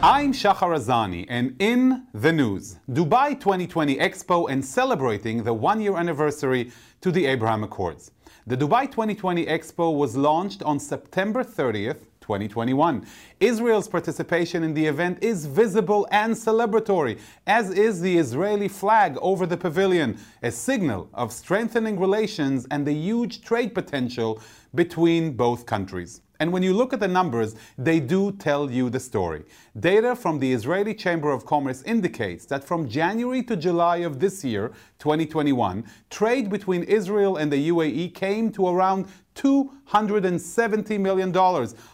I'm Shahar Azani, and in the news, Dubai 2020 Expo and celebrating the one year anniversary to the Abraham Accords. The Dubai 2020 Expo was launched on September 30th, 2021. Israel's participation in the event is visible and celebratory, as is the Israeli flag over the pavilion, a signal of strengthening relations and the huge trade potential between both countries. And when you look at the numbers, they do tell you the story. Data from the Israeli Chamber of Commerce indicates that from January to July of this year, 2021, trade between Israel and the UAE came to around $270 million,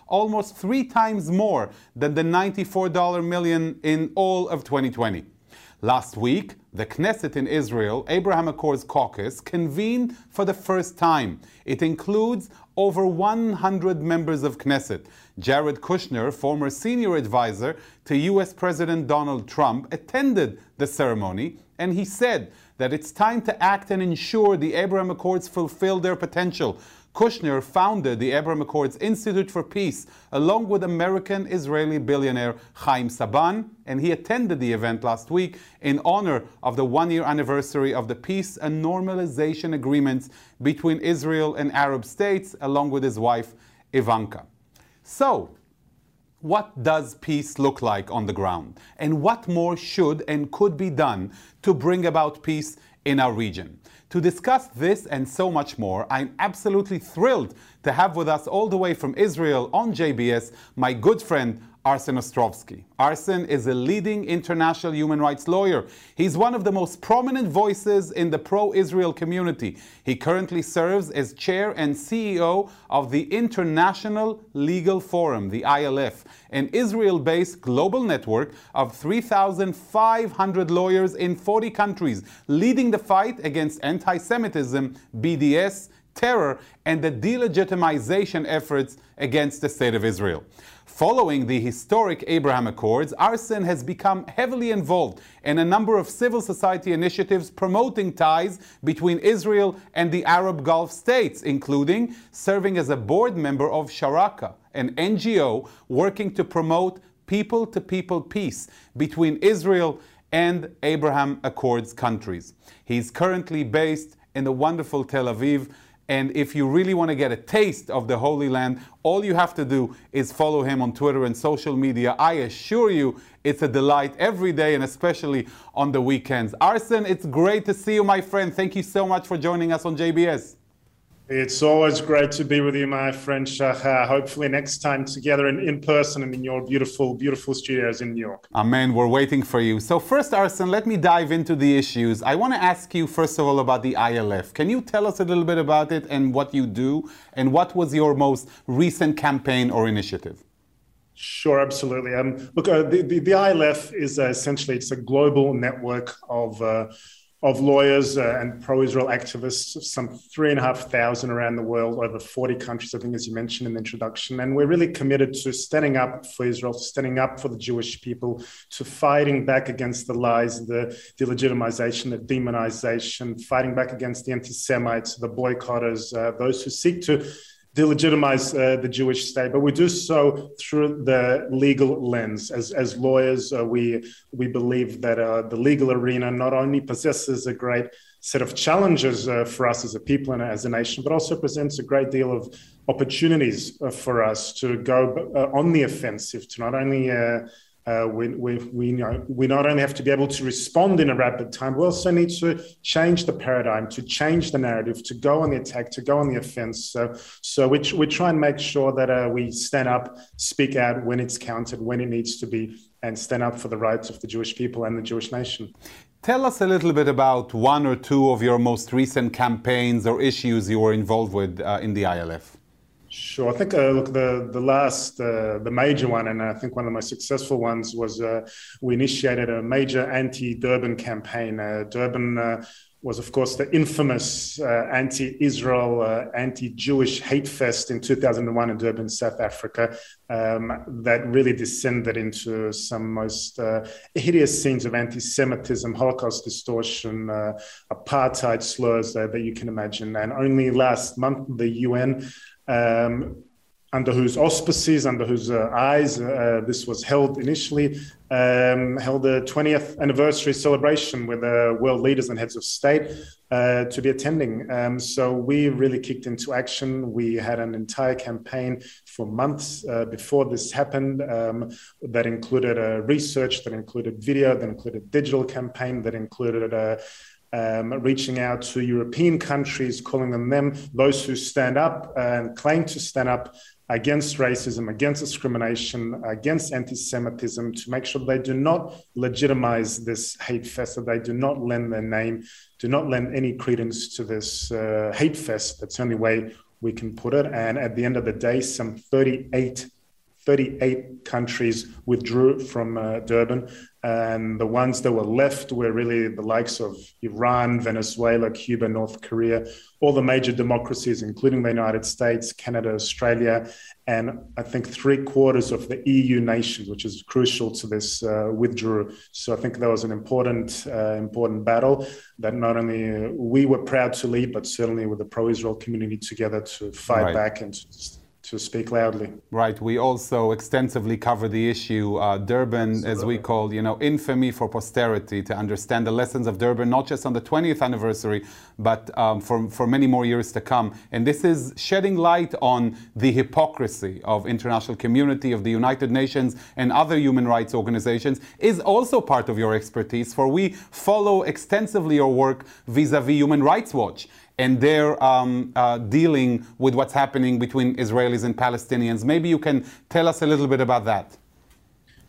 almost three times more than the 94 million in all of 2020. Last week, the Knesset in Israel, Abraham Accords Caucus, convened for the first time. It includes over 100 members of Knesset. Jared Kushner, former senior advisor to US President Donald Trump, attended the ceremony and he said that it's time to act and ensure the Abraham Accords fulfill their potential. Kushner founded the Abraham Accords Institute for Peace along with American Israeli billionaire Chaim Saban, and he attended the event last week in honor of the one year anniversary of the peace and normalization agreements between Israel and Arab states, along with his wife Ivanka. So, what does peace look like on the ground? And what more should and could be done to bring about peace in our region? To discuss this and so much more, I'm absolutely thrilled to have with us all the way from Israel on JBS my good friend Arsen Ostrovsky. Arsen is a leading international human rights lawyer. He's one of the most prominent voices in the pro Israel community. He currently serves as chair and CEO of the International Legal Forum, the ILF, an Israel based global network of 3,500 lawyers in 40 countries, leading the fight against anti Semitism, BDS, terror, and the delegitimization efforts against the State of Israel. Following the historic Abraham Accords, Arsen has become heavily involved in a number of civil society initiatives promoting ties between Israel and the Arab Gulf states, including serving as a board member of Sharaka, an NGO working to promote people to people peace between Israel and Abraham Accords countries. He's currently based in the wonderful Tel Aviv. And if you really want to get a taste of the Holy Land, all you have to do is follow him on Twitter and social media. I assure you, it's a delight every day and especially on the weekends. Arsen, it's great to see you, my friend. Thank you so much for joining us on JBS. It's always great to be with you, my friend Shahar. Hopefully, next time together in, in person and in your beautiful, beautiful studios in New York. Amen. We're waiting for you. So, first, Arsen, let me dive into the issues. I want to ask you, first of all, about the ILF. Can you tell us a little bit about it and what you do? And what was your most recent campaign or initiative? Sure, absolutely. Um, look, uh, the, the, the, ILF is uh, essentially it's a global network of uh, of lawyers uh, and pro-Israel activists, some three and a half thousand around the world, over 40 countries, I think, as you mentioned in the introduction. And we're really committed to standing up for Israel, standing up for the Jewish people, to fighting back against the lies, the delegitimization, the demonization, fighting back against the anti-Semites, the boycotters, uh, those who seek to delegitimize uh, the Jewish state, but we do so through the legal lens. As, as lawyers, uh, we, we believe that uh, the legal arena not only possesses a great set of challenges uh, for us as a people and as a nation, but also presents a great deal of opportunities uh, for us to go uh, on the offensive, to not only uh, we, we, we, know, we not only have to be able to respond in a rapid time, we also need to change the paradigm, to change the narrative, to go on the attack, to go on the offense. So, so we, we try and make sure that uh, we stand up, speak out when it's counted, when it needs to be, and stand up for the rights of the Jewish people and the Jewish nation. Tell us a little bit about one or two of your most recent campaigns or issues you were involved with uh, in the ILF. Sure. I think uh, look the the last uh, the major one, and I think one of the most successful ones was uh, we initiated a major anti-Durban campaign. Uh, Durban uh, was, of course, the infamous uh, anti-Israel, anti-Jewish hate fest in 2001 in Durban, South Africa, um, that really descended into some most hideous scenes of anti-Semitism, Holocaust distortion, apartheid slurs that you can imagine. And only last month, the UN um, under whose auspices, under whose uh, eyes uh, this was held initially, um, held a 20th anniversary celebration with uh, world leaders and heads of state uh, to be attending. Um, so we really kicked into action. We had an entire campaign for months uh, before this happened um, that included a research, that included video, that included digital campaign, that included um, reaching out to European countries, calling on them, those who stand up and claim to stand up against racism, against discrimination, against anti Semitism, to make sure they do not legitimize this hate fest, that they do not lend their name, do not lend any credence to this uh, hate fest. That's the only way we can put it. And at the end of the day, some 38 38 countries withdrew from uh, Durban. And the ones that were left were really the likes of Iran, Venezuela, Cuba, North Korea, all the major democracies, including the United States, Canada, Australia, and I think three quarters of the EU nations, which is crucial to this, uh, withdrew. So I think that was an important, uh, important battle that not only we were proud to lead, but certainly with the pro-Israel community together to fight right. back and to to speak loudly. Right. We also extensively cover the issue, uh, Durban, Absolutely. as we call, you know, infamy for posterity, to understand the lessons of Durban, not just on the 20th anniversary, but um, for, for many more years to come. And this is shedding light on the hypocrisy of international community, of the United Nations and other human rights organizations, is also part of your expertise, for we follow extensively your work vis-a-vis -vis Human Rights Watch and they're um, uh, dealing with what's happening between Israelis and Palestinians. Maybe you can tell us a little bit about that.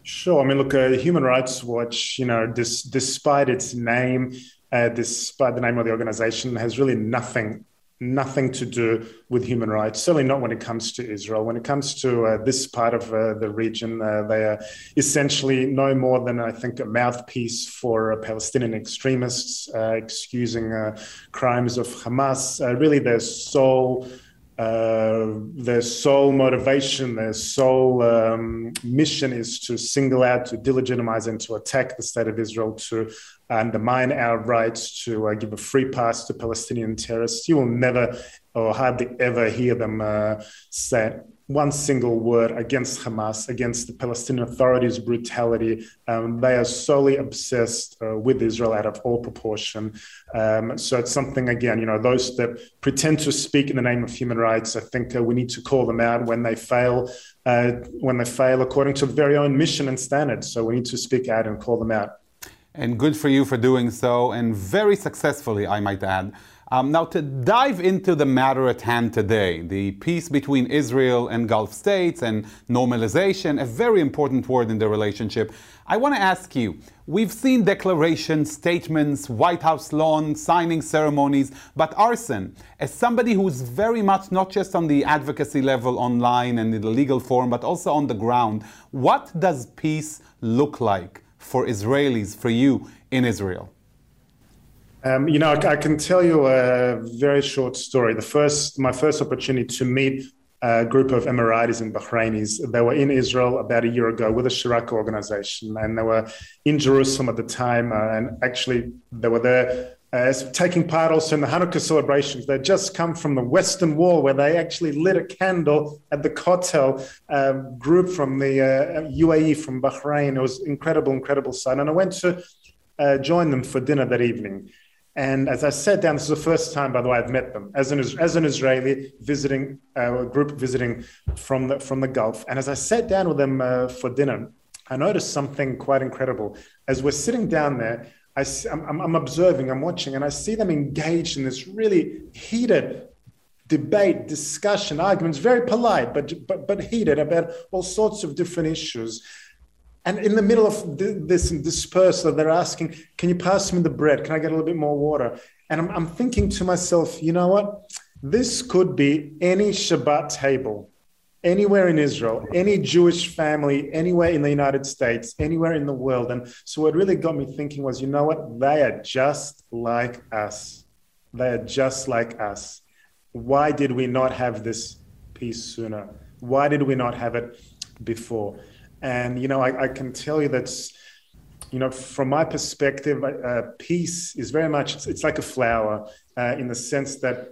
Sure. I mean, look, uh, Human Rights Watch, you know, dis- despite its name, uh, despite the name of the organization, has really nothing nothing to do with human rights, certainly not when it comes to Israel. When it comes to uh, this part of uh, the region, uh, they are essentially no more than, I think, a mouthpiece for uh, Palestinian extremists, uh, excusing uh, crimes of Hamas. really, their sole uh, their sole motivation, their sole um, mission is to single out, to delegitimize, and to attack the state of Israel, to undermine our rights, to uh, give a free pass to Palestinian terrorists. You will never or hardly ever hear them uh, say one single word against Hamas, against the Palestinian Authority's brutality. Um, they are solely obsessed uh, with Israel out of all proportion. Um, so it's something, again, you know, those that pretend to speak in the name of human rights, I think uh, we need to call them out when they fail, uh, when they fail according to their own mission and standards. So we need to speak out and call them out. And good for you for doing so, and very successfully, I might add. Um, now, to dive into the matter at hand today, the peace between Israel and Gulf states and normalization, a very important word in the relationship, I want to ask you we've seen declarations, statements, White House lawn, signing ceremonies, but Arsen, as somebody who's very much not just on the advocacy level online and in the legal forum, but also on the ground, what does peace look like for Israelis, for you in Israel? Um, you know, I, I, can tell you a very short story. The first, my first opportunity to meet a group of Emiratis and Bahrainis. They were in Israel about a year ago with a Sharaka organization, and they were in Jerusalem at the time. Uh, and actually, they were there uh, taking part also in the Hanukkah celebrations. They'd just come from the Western Wall, where they actually lit a candle at the Kotel uh, group from the uh, UAE, from Bahrain. It was incredible, incredible sight. And I went to uh, join them for dinner that evening. And as I sat down, this is the first time, by the way, I've met them as an, as an Israeli visiting uh, a group visiting from the, from the Gulf. And as I sat down with them uh, for dinner, I noticed something quite incredible. As we're sitting down there, I, I'm, I'm observing, I'm watching, and I see them engaged in this really heated debate, discussion, arguments, very polite, but, but, but heated about all sorts of different issues. And in the middle of this dispersal, they're asking, Can you pass me the bread? Can I get a little bit more water? And I'm, I'm thinking to myself, you know what? This could be any Shabbat table anywhere in Israel, any Jewish family, anywhere in the United States, anywhere in the world. And so what really got me thinking was, you know what? They are just like us. They are just like us. Why did we not have this peace sooner? Why did we not have it before? And, you know, I, I can tell you that, you know, from my perspective, uh, peace is very much, it's, it's like a flower uh, in the sense that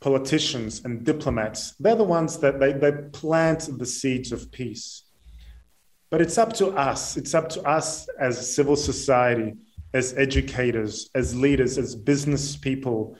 politicians and diplomats, they're the ones that they, they plant the seeds of peace. But it's up to us. It's up to us as civil society, as educators, as leaders, as business people.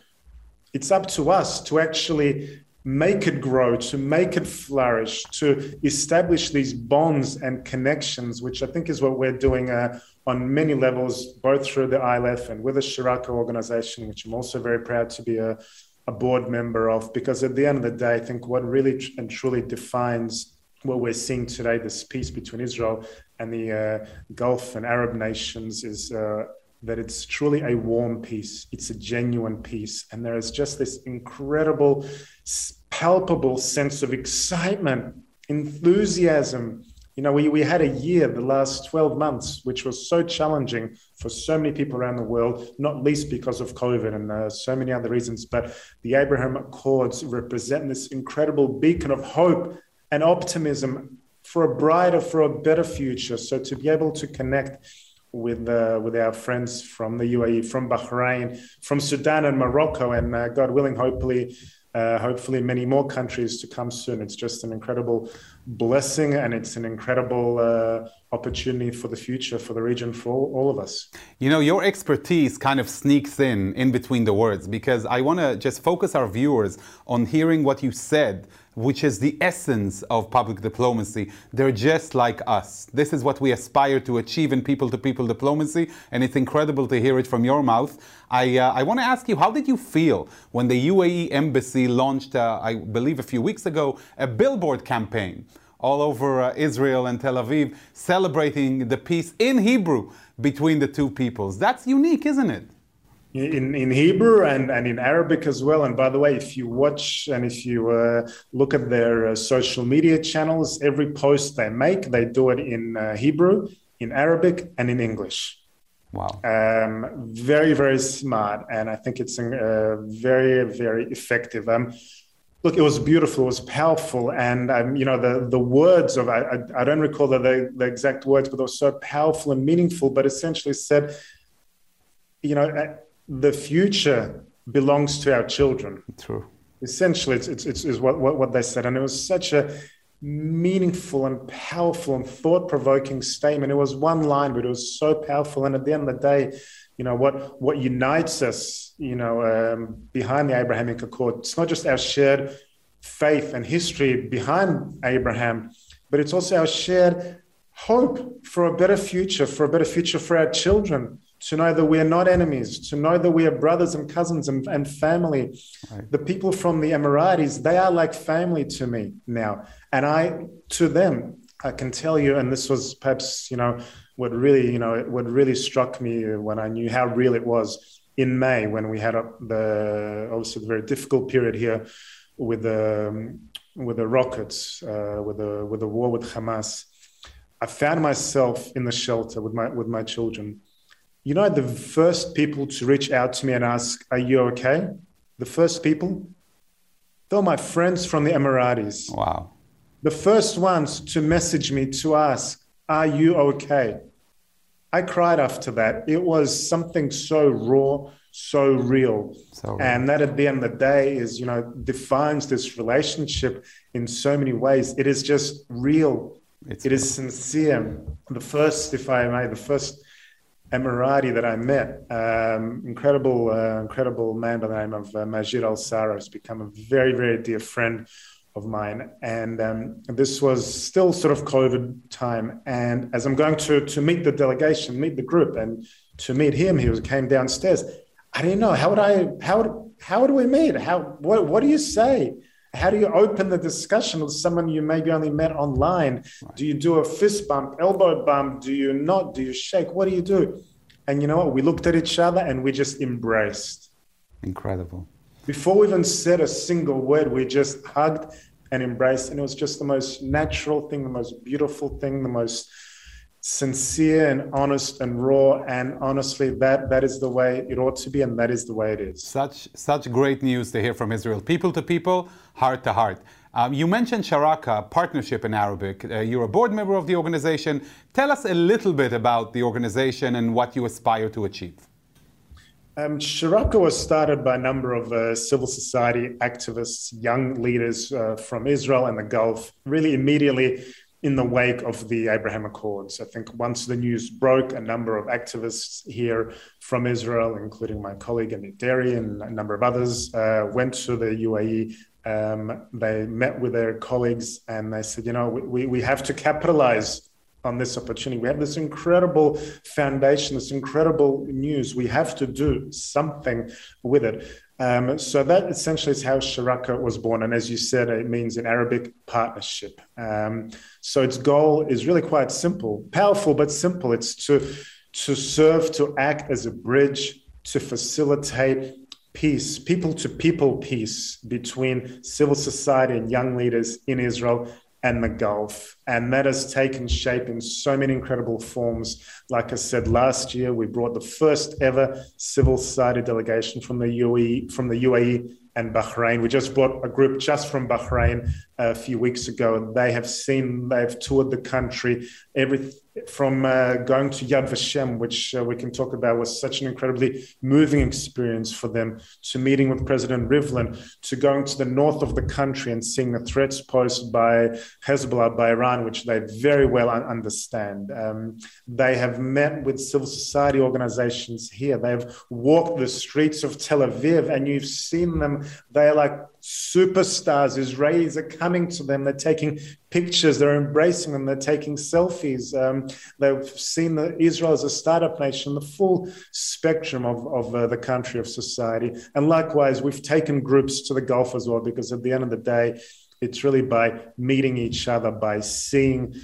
It's up to us to actually make it grow, to make it flourish, to establish these bonds and connections, which I think is what we're doing uh, on many levels, both through the ILF and with the Sharaka organization, which I'm also very proud to be a, a board member of, because at the end of the day, I think what really and truly defines what we're seeing today, this peace between Israel and the uh, Gulf and Arab nations, is uh, that it's truly a warm peace. It's a genuine peace. And there is just this incredible, palpable sense of excitement, enthusiasm. You know, we, we had a year, the last 12 months, which was so challenging for so many people around the world, not least because of COVID and uh, so many other reasons. But the Abraham Accords represent this incredible beacon of hope and optimism for a brighter, for a better future. So to be able to connect with uh, with our friends from the UAE, from Bahrain, from Sudan and Morocco, and uh, God willing, hopefully, uh, hopefully many more countries to come soon. It's just an incredible blessing, and it's an incredible uh, opportunity for the future for the region for all, all, of us. You know, your expertise kind of sneaks in in between the words because I want to just focus our viewers on hearing what you said which is the essence of public diplomacy. They're just like us. This is what we aspire to achieve in people to people diplomacy, and it's incredible to hear it from your mouth. I, uh, I want to ask you, how did you feel when the UAE embassy launched, uh, I believe a few weeks ago, a billboard campaign? all over uh, Israel and Tel Aviv, celebrating the peace in Hebrew between the two peoples. That's unique, isn't it? In, in Hebrew and, and in Arabic as well. And by the way, if you watch and if you uh, look at their uh, social media channels, every post they make, they do it in uh, Hebrew, in Arabic, and in English. Wow. Um, very, very smart. And I think it's uh, very, very effective. Um, look, it was beautiful, it was powerful. And, um, you know, the, the words of, I, I, I don't recall the, the, the exact words, but they were so powerful and meaningful, but essentially said, you know, the future belongs to our children. True. Essentially, it's, it's, it's, it's what, what, what they said. And it was such a meaningful and powerful and thought provoking statement. It was one line, but it was so powerful. And at the end of the day, you know, what, what unites us, you know, um, behind the Abrahamic Accord, it's not just our shared faith and history behind Abraham, but it's also our shared hope for a better future, for a better future for our children to know that we are not enemies, to know that we are brothers and cousins and, and family. Right. The people from the Emiratis, they are like family to me now. And I, to them, I can tell you, and this was perhaps, you know, what really, you know, what really struck me when I knew how real it was in May when we had a, the, obviously the very difficult period here with the, with the rockets, uh, with the, with the war with Hamas. I found myself in the shelter with my, with my children you know, the first people to reach out to me and ask, Are you okay? The first people, they were my friends from the Emiratis. Wow. The first ones to message me to ask, Are you okay? I cried after that. It was something so raw, so real. So real. And that at the end of the day is, you know, defines this relationship in so many ways. It is just real. It's it is sincere. The first, if I may, the first Emirati that I met, um, incredible, uh, incredible man by the name of uh, Majid Al Sara, has become a very, very dear friend of mine. And um, this was still sort of COVID time. And as I'm going to, to meet the delegation, meet the group, and to meet him, he was, came downstairs. I didn't know how would I, how would, how do we meet? How, what, what do you say? How do you open the discussion with someone you maybe only met online? Right. Do you do a fist bump, elbow bump? Do you not? Do you shake? What do you do? And you know what? We looked at each other and we just embraced. Incredible. Before we even said a single word, we just hugged and embraced. And it was just the most natural thing, the most beautiful thing, the most sincere and honest and raw and honestly that that is the way it ought to be and that is the way it is such such great news to hear from israel people to people heart to heart um, you mentioned sharaka partnership in arabic uh, you're a board member of the organization tell us a little bit about the organization and what you aspire to achieve Um, Sharaka was started by a number of uh, civil society activists, young leaders uh, from Israel and the Gulf, really immediately in the wake of the Abraham Accords. I think once the news broke, a number of activists here from Israel, including my colleague Amit Deri and a number of others, uh, went to the UAE. Um, they met with their colleagues and they said, you know, we, we have to capitalize on this opportunity. We have this incredible foundation, this incredible news. We have to do something with it. Um, so that essentially is how Sharaka was born. And as you said, it means in Arabic partnership. Um, so its goal is really quite simple, powerful, but simple. It's to, to serve, to act as a bridge, to facilitate peace, people to people peace between civil society and young leaders in Israel and the Gulf. And that has taken shape in so many incredible forms. Like I said, last year we brought the first ever civil society delegation from the UAE, from the UAE and Bahrain. We just brought a group just from Bahrain a few weeks ago. And they have seen, they've toured the country. Every from uh, going to Yad Vashem, which uh, we can talk about, was such an incredibly moving experience for them, to meeting with President Rivlin, to going to the north of the country and seeing the threats posed by Hezbollah, by Iran, which they very well understand. Um, they have met with civil society organizations here. They have walked the streets of Tel Aviv, and you've seen them. They're like superstars. Israelis are coming to them. They're taking pictures. They're embracing them. They're taking selfies. Um, they've seen the, Israel as a startup nation, the full spectrum of, of uh, the country of society. And likewise, we've taken groups to the Gulf as well, because at the end of the day, it's really by meeting each other, by seeing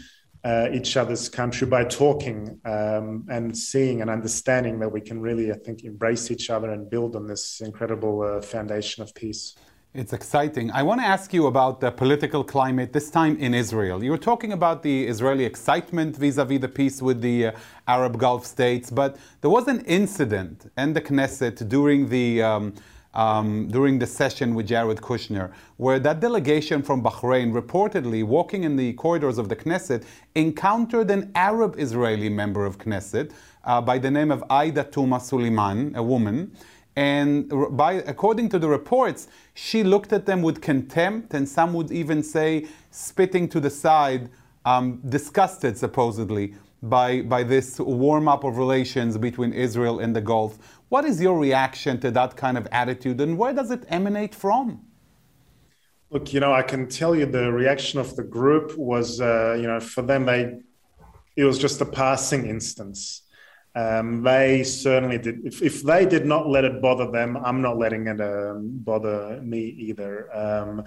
uh, each other's country by talking um, and seeing and understanding that we can really, I think, embrace each other and build on this incredible uh, foundation of peace. It's exciting. I want to ask you about the political climate, this time in Israel. You were talking about the Israeli excitement vis a vis the peace with the uh, Arab Gulf states, but there was an incident in the Knesset during the, um, um, during the session with Jared Kushner, where that delegation from Bahrain reportedly, walking in the corridors of the Knesset, encountered an Arab Israeli member of Knesset uh, by the name of Aida Tuma Suleiman, a woman. And by, according to the reports, she looked at them with contempt, and some would even say spitting to the side, um, disgusted supposedly by, by this warm up of relations between Israel and the Gulf. What is your reaction to that kind of attitude, and where does it emanate from? Look, you know, I can tell you the reaction of the group was, uh, you know, for them, they it was just a passing instance. Um, they certainly did. If, if, they did not let it bother them, I'm not letting it um, bother me either. Um,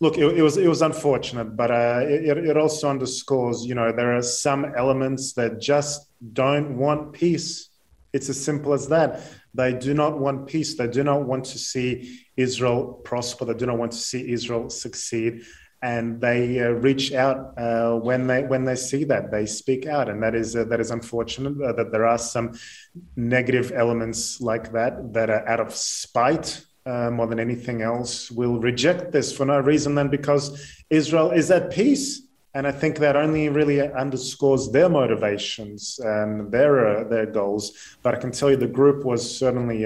look, it, it, was it was unfortunate, but uh, it, it also underscores, you know, there are some elements that just don't want peace. It's as simple as that. They do not want peace. They do not want to see Israel prosper. They do not want to see Israel succeed and they uh, reach out uh, when they when they see that they speak out. And that is uh, that is unfortunate uh, that there are some negative elements like that that are out of spite uh, more than anything else will reject this for no reason than because Israel is at peace. And I think that only really underscores their motivations and their uh, their goals. But I can tell you the group was certainly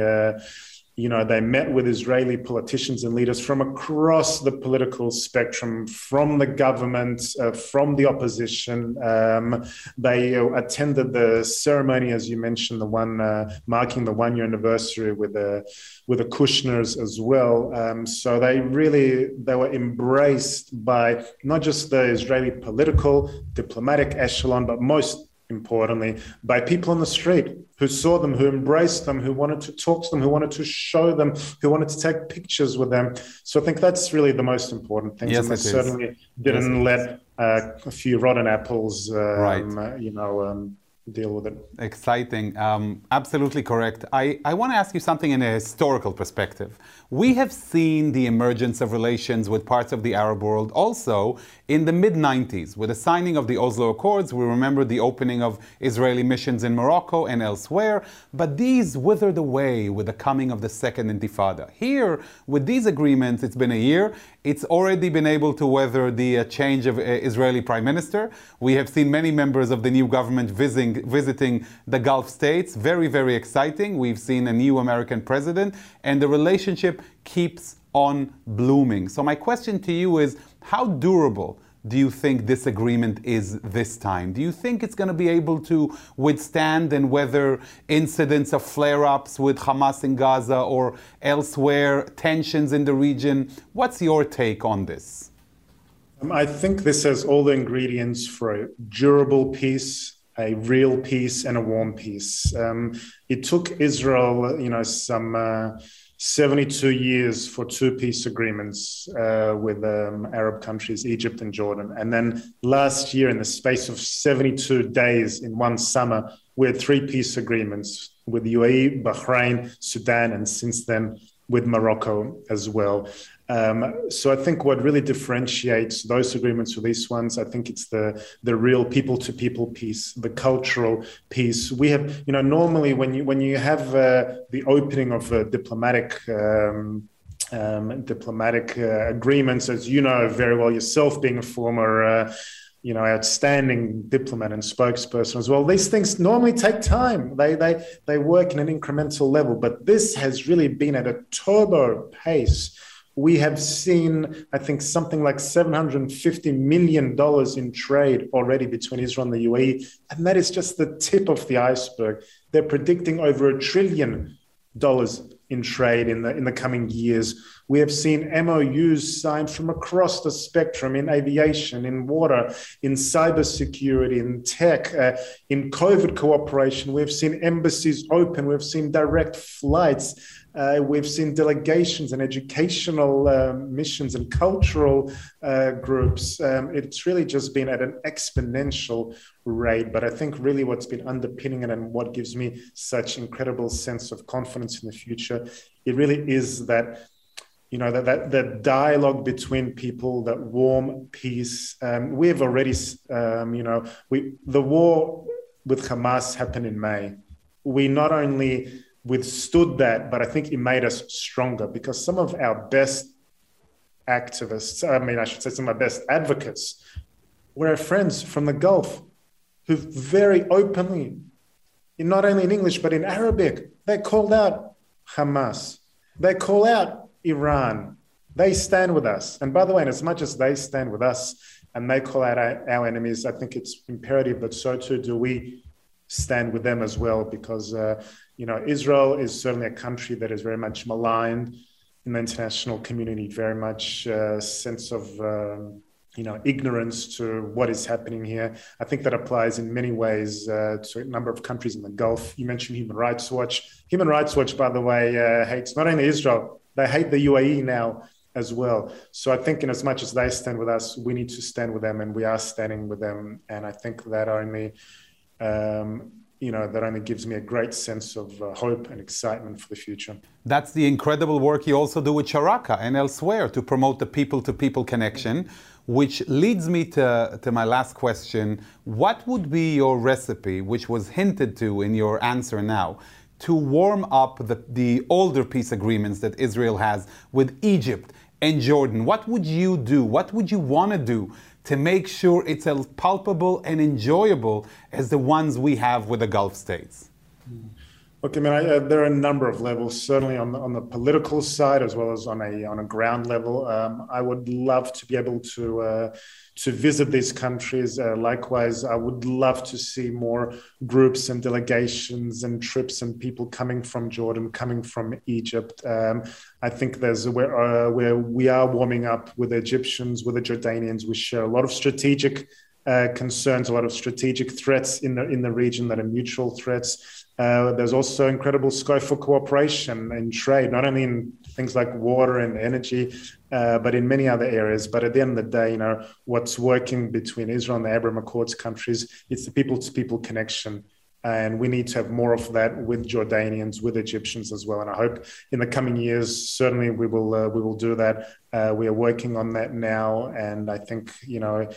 you know, they met with Israeli politicians and leaders from across the political spectrum, from the government, uh, from the opposition. Um, they uh, attended the ceremony, as you mentioned, the one uh, marking the one-year anniversary with the with the Kushners as well. Um, so they really they were embraced by not just the Israeli political, diplomatic echelon, but most importantly, by people on the street who saw them, who embraced them, who wanted to talk to them, who wanted to show them, who wanted to take pictures with them. So I think that's really the most important thing. Yes, and they certainly didn't yes, let uh, a few rotten apples, um, right. you know, um, deal with it. Exciting. Um, absolutely correct. I, I want to ask you something in a historical perspective. We have seen the emergence of relations with parts of the Arab world also in the mid 90s. With the signing of the Oslo Accords, we remember the opening of Israeli missions in Morocco and elsewhere, but these withered away with the coming of the Second Intifada. Here, with these agreements, it's been a year. It's already been able to weather the uh, change of uh, Israeli prime minister. We have seen many members of the new government visiting visiting the Gulf states. Very, very exciting. We've seen a new American president, and the relationship keeps on blooming. So, my question to you is how durable do you think this agreement is this time? Do you think it's going to be able to withstand and weather incidents of flare ups with Hamas in Gaza or elsewhere, tensions in the region? What's your take on this? Um, I think this has all the ingredients for a durable peace, a real peace, and a warm peace. Um, it took Israel, you know, some. Uh, 72 years for two peace agreements uh, with um, Arab countries, Egypt and Jordan. And then last year, in the space of 72 days in one summer, we had three peace agreements with UAE, Bahrain, Sudan, and since then with Morocco as well. Um, so I think what really differentiates those agreements with these ones, I think it's the the real people to people piece, the cultural piece. We have, you know, normally when you when you have uh, the opening of a diplomatic. Um, um, diplomatic uh, agreements, as you know very well yourself, being a former uh, you know, outstanding diplomat and spokesperson as well. These things normally take time. They they they work in an incremental level, but this has really been at a turbo pace we have seen, I think, something like $750 million in trade already between Israel and the UAE. And that is just the tip of the iceberg. They're predicting over a trillion dollars in trade in the in the coming years. We have seen MOUs signed from across the spectrum in aviation, in water, in cybersecurity, in tech, uh, in COVID cooperation. We've seen embassies open. We've seen direct flights. Uh, we've seen delegations and educational um, missions and cultural uh, groups. Um, it's really just been at an exponential rate. But I think really what's been underpinning it and what gives me such incredible sense of confidence in the future, it really is that you know that that, that dialogue between people that warm peace um, we have already um, you know we the war with hamas happened in may we not only withstood that, but I think it made us stronger because some of our best activists, I mean, I should say some of our best advocates, were our friends from the Gulf who very openly, in not only in English, but in Arabic, they called out Hamas. They call out Iran. They stand with us. And by the way, and as much as they stand with us and they call out our, our enemies, I think it's imperative that so too do we stand with them as well because uh, you know, Israel is certainly a country that is very much maligned in the international community, very much uh, sense of, um, you know, ignorance to what is happening here. I think that applies in many ways uh, to a number of countries in the Gulf. You mentioned Human Rights Watch. Human Rights Watch, by the way, uh, hates not only Israel, they hate the UAE now as well. So I think, in as much as they stand with us, we need to stand with them, and we are standing with them. And I think that only um, you know, that only gives me a great sense of uh, hope and excitement for the future. That's the incredible work you also do with Sharaka and elsewhere to promote the people to people connection, which leads me to, to my last question. What would be your recipe, which was hinted to in your answer now, to warm up the, the older peace agreements that Israel has with Egypt and Jordan? What would you do? What would you want to do to make sure it's as palpable and enjoyable as the ones we have with the Gulf states? Hmm. Look, I mean, I, uh, there are a number of levels. Certainly on the, on the political side, as well as on a on a ground level. Um, I would love to be able to uh, to visit these countries. Uh, likewise, I would love to see more groups and delegations and trips and people coming from Jordan, coming from Egypt. Um, I think there's where uh, where we are warming up with the Egyptians, with the Jordanians. We share a lot of strategic uh, concerns, a lot of strategic threats in the in the region that are mutual threats. Uh, there's also incredible scope for cooperation in trade, not only in things like water and energy, uh, but in many other areas. But at the end of the day, you know, what's working between Israel and the Abraham Accords countries, it's the people-to-people connection. And we need to have more of that with Jordanians, with Egyptians as well. And I hope in the coming years, certainly we will uh, we will do that. Uh, we are working on that now, and I think you know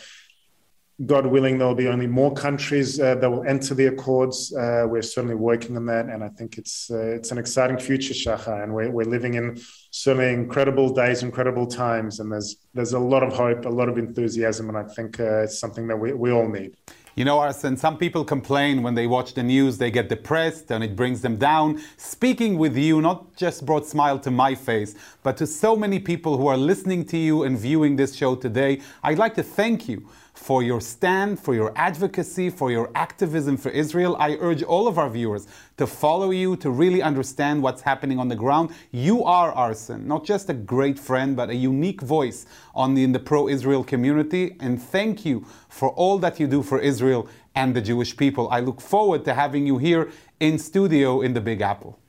God willing, there will be only more countries uh, that will enter the accords. Uh, we're certainly working on that, and I think it's uh, it's an exciting future, Shahar, and we're, we're living in certainly incredible days, incredible times, and there's there's a lot of hope, a lot of enthusiasm, and I think uh, it's something that we, we all need. You know, Arsen, some people complain when they watch the news, they get depressed and it brings them down. Speaking with you not just brought a smile to my face, but to so many people who are listening to you and viewing this show today. I'd like to thank you for your stand, for your advocacy, for your activism for Israel. I urge all of our viewers to follow you, to really understand what's happening on the ground. You are, Arsen, not just a great friend, but a unique voice on the, in the pro Israel community. And thank you for all that you do for Israel and the Jewish people. I look forward to having you here in studio in the Big Apple.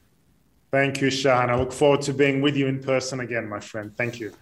Thank you, Shahar. I look forward to being with you in person again, my friend. Thank you.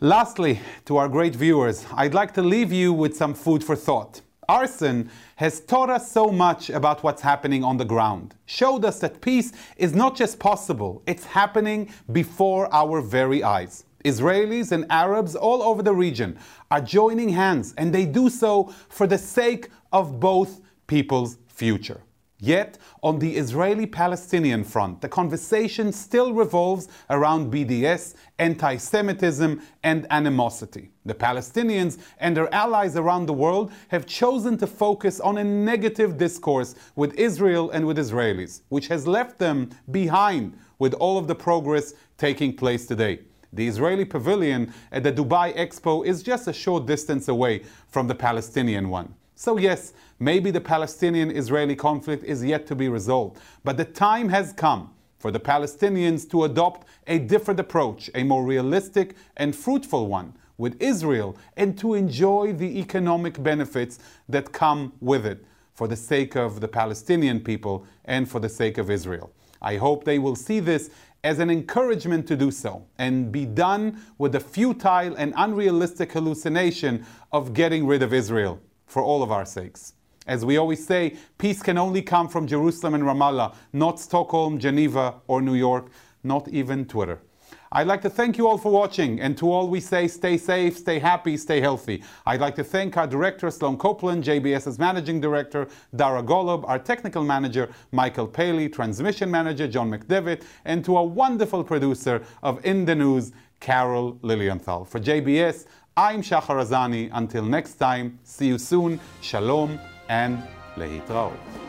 Lastly, to our great viewers, I'd like to leave you with some food for thought. Arsen has taught us so much about what's happening on the ground, showed us that peace is not just possible, it's happening before our very eyes. Israelis and Arabs all over the region are joining hands, and they do so for the sake of both people's future. Yet, on the Israeli Palestinian front, the conversation still revolves around BDS, anti Semitism, and animosity. The Palestinians and their allies around the world have chosen to focus on a negative discourse with Israel and with Israelis, which has left them behind with all of the progress taking place today. The Israeli pavilion at the Dubai Expo is just a short distance away from the Palestinian one. So, yes, maybe the Palestinian Israeli conflict is yet to be resolved, but the time has come for the Palestinians to adopt a different approach, a more realistic and fruitful one with Israel, and to enjoy the economic benefits that come with it for the sake of the Palestinian people and for the sake of Israel. I hope they will see this as an encouragement to do so and be done with the futile and unrealistic hallucination of getting rid of Israel for all of our sakes. As we always say, peace can only come from Jerusalem and Ramallah, not Stockholm, Geneva, or New York, not even Twitter. I'd like to thank you all for watching, and to all we say, stay safe, stay happy, stay healthy. I'd like to thank our director, Sloan Copeland, JBS's managing director, Dara Golob, our technical manager, Michael Paley, transmission manager, John McDevitt, and to our wonderful producer of In the News, Carol Lilienthal. For JBS, I'm Shahar Azani. Until next time, see you soon. Shalom and lehitraot.